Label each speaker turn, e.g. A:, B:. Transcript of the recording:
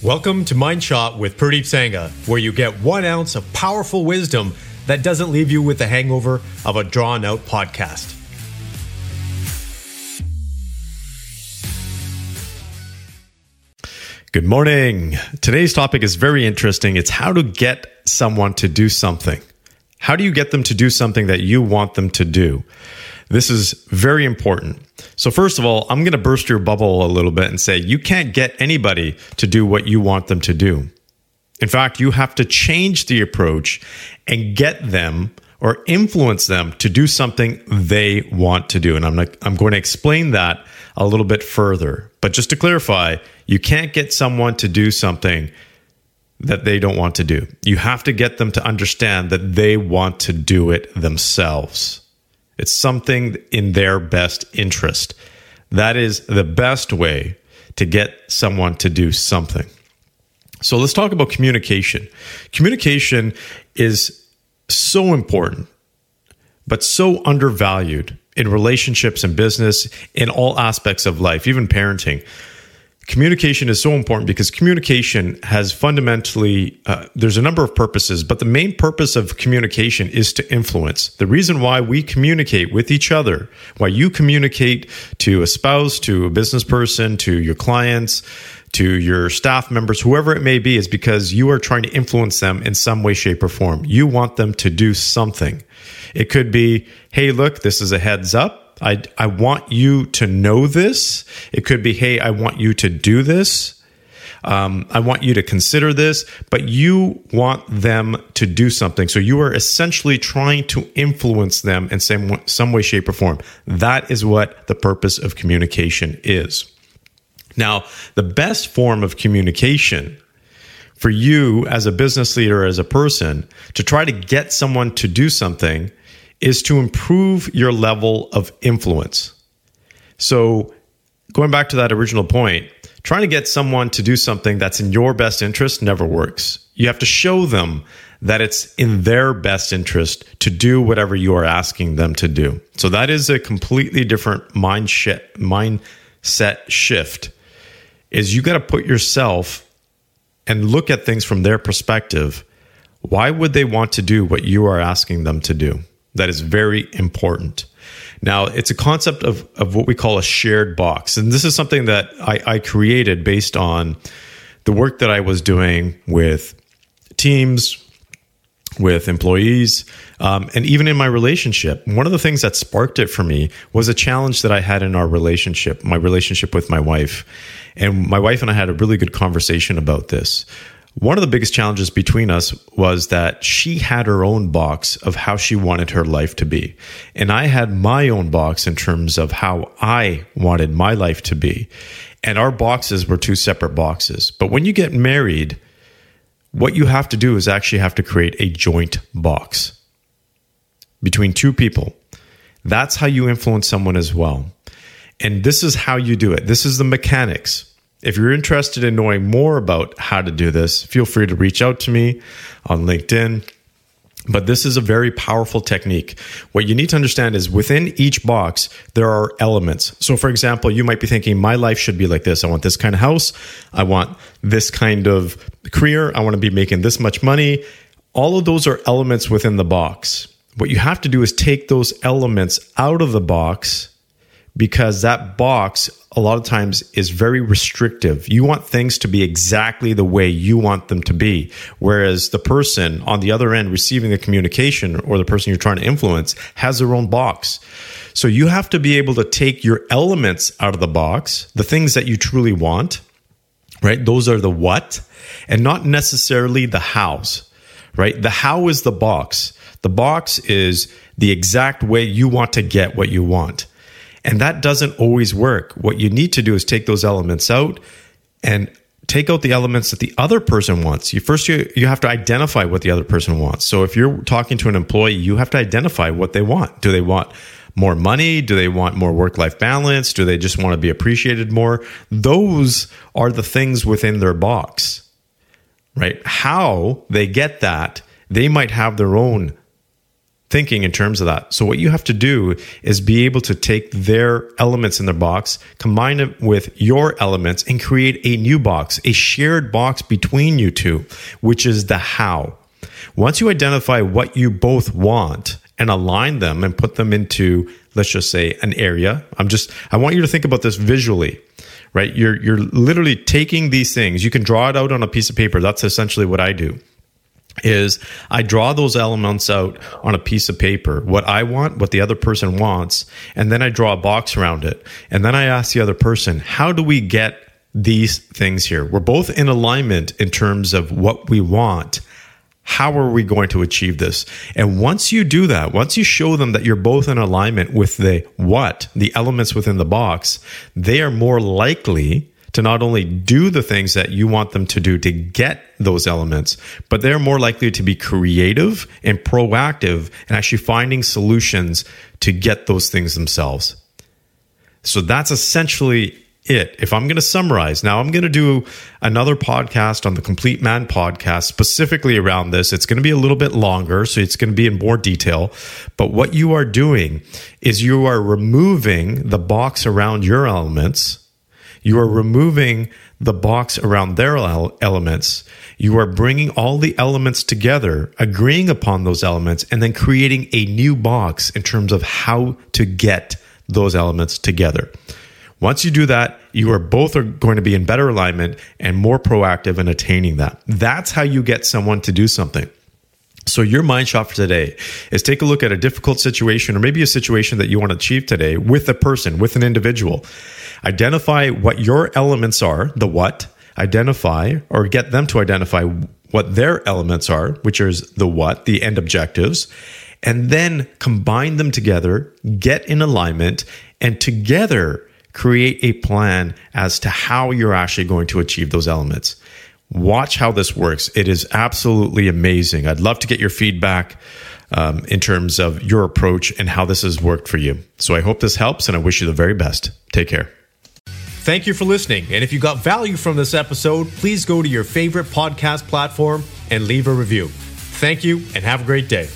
A: Welcome to Mind Shot with Pradeep Sangha, where you get one ounce of powerful wisdom that doesn't leave you with the hangover of a drawn out podcast. Good morning. Today's topic is very interesting. It's how to get someone to do something. How do you get them to do something that you want them to do? This is very important. So, first of all, I'm going to burst your bubble a little bit and say you can't get anybody to do what you want them to do. In fact, you have to change the approach and get them or influence them to do something they want to do. And I'm, not, I'm going to explain that a little bit further. But just to clarify, you can't get someone to do something that they don't want to do. You have to get them to understand that they want to do it themselves. It's something in their best interest. That is the best way to get someone to do something. So let's talk about communication. Communication is so important, but so undervalued in relationships and business, in all aspects of life, even parenting communication is so important because communication has fundamentally uh, there's a number of purposes but the main purpose of communication is to influence. The reason why we communicate with each other why you communicate to a spouse to a business person to your clients to your staff members whoever it may be is because you are trying to influence them in some way shape or form. You want them to do something. It could be hey look this is a heads up I, I want you to know this. It could be, hey, I want you to do this. Um, I want you to consider this, but you want them to do something. So you are essentially trying to influence them in some, some way, shape, or form. That is what the purpose of communication is. Now, the best form of communication for you as a business leader, as a person, to try to get someone to do something is to improve your level of influence. So, going back to that original point, trying to get someone to do something that's in your best interest never works. You have to show them that it's in their best interest to do whatever you are asking them to do. So that is a completely different mind sh- mindset shift. Is you got to put yourself and look at things from their perspective. Why would they want to do what you are asking them to do? That is very important. Now, it's a concept of, of what we call a shared box. And this is something that I, I created based on the work that I was doing with teams, with employees, um, and even in my relationship. One of the things that sparked it for me was a challenge that I had in our relationship, my relationship with my wife. And my wife and I had a really good conversation about this. One of the biggest challenges between us was that she had her own box of how she wanted her life to be. And I had my own box in terms of how I wanted my life to be. And our boxes were two separate boxes. But when you get married, what you have to do is actually have to create a joint box between two people. That's how you influence someone as well. And this is how you do it. This is the mechanics. If you're interested in knowing more about how to do this, feel free to reach out to me on LinkedIn. But this is a very powerful technique. What you need to understand is within each box, there are elements. So, for example, you might be thinking, my life should be like this. I want this kind of house. I want this kind of career. I want to be making this much money. All of those are elements within the box. What you have to do is take those elements out of the box because that box a lot of times is very restrictive. You want things to be exactly the way you want them to be. Whereas the person on the other end receiving the communication or the person you're trying to influence has their own box. So you have to be able to take your elements out of the box, the things that you truly want, right? Those are the what and not necessarily the hows, right? The how is the box. The box is the exact way you want to get what you want. And that doesn't always work. What you need to do is take those elements out and take out the elements that the other person wants. You first you, you have to identify what the other person wants. So if you're talking to an employee, you have to identify what they want. Do they want more money? Do they want more work life balance? Do they just want to be appreciated more? Those are the things within their box, right? How they get that, they might have their own thinking in terms of that. So what you have to do is be able to take their elements in their box, combine it with your elements and create a new box, a shared box between you two, which is the how. Once you identify what you both want and align them and put them into let's just say an area. I'm just I want you to think about this visually. Right? You're you're literally taking these things. You can draw it out on a piece of paper. That's essentially what I do is I draw those elements out on a piece of paper, what I want, what the other person wants, and then I draw a box around it. And then I ask the other person, how do we get these things here? We're both in alignment in terms of what we want. How are we going to achieve this? And once you do that, once you show them that you're both in alignment with the what, the elements within the box, they are more likely to not only do the things that you want them to do to get those elements, but they're more likely to be creative and proactive and actually finding solutions to get those things themselves. So that's essentially it. If I'm going to summarize, now I'm going to do another podcast on the Complete Man podcast specifically around this. It's going to be a little bit longer, so it's going to be in more detail. But what you are doing is you are removing the box around your elements you are removing the box around their elements. You are bringing all the elements together, agreeing upon those elements, and then creating a new box in terms of how to get those elements together. Once you do that, you are both are going to be in better alignment and more proactive in attaining that. That's how you get someone to do something. So, your mind shot for today is take a look at a difficult situation or maybe a situation that you want to achieve today with a person, with an individual. Identify what your elements are, the what, identify or get them to identify what their elements are, which is the what, the end objectives, and then combine them together, get in alignment, and together create a plan as to how you're actually going to achieve those elements. Watch how this works. It is absolutely amazing. I'd love to get your feedback um, in terms of your approach and how this has worked for you. So I hope this helps and I wish you the very best. Take care.
B: Thank you for listening. And if you got value from this episode, please go to your favorite podcast platform and leave a review. Thank you and have a great day.